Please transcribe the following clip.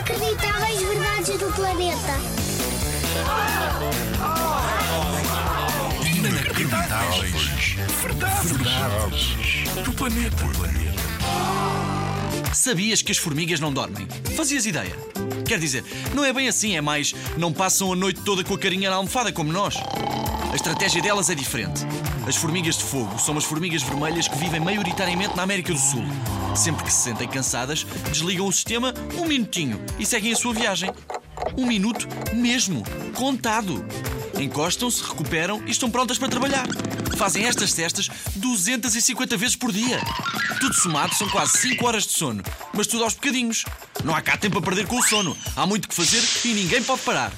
Inacreditáveis verdades do planeta. Inacreditáveis. Verdades. Verdades. Do planeta. Sabias que as formigas não dormem? Fazias ideia? Quer dizer, não é bem assim, é mais não passam a noite toda com a carinha na almofada como nós. A estratégia delas é diferente. As formigas de fogo são as formigas vermelhas que vivem maioritariamente na América do Sul. Sempre que se sentem cansadas, desligam o sistema um minutinho e seguem a sua viagem. Um minuto mesmo, contado. Encostam-se, recuperam e estão prontas para trabalhar. Fazem estas cestas 250 vezes por dia. Tudo somado são quase 5 horas de sono, mas tudo aos bocadinhos. Não há cá tempo a perder com o sono. Há muito que fazer e ninguém pode parar.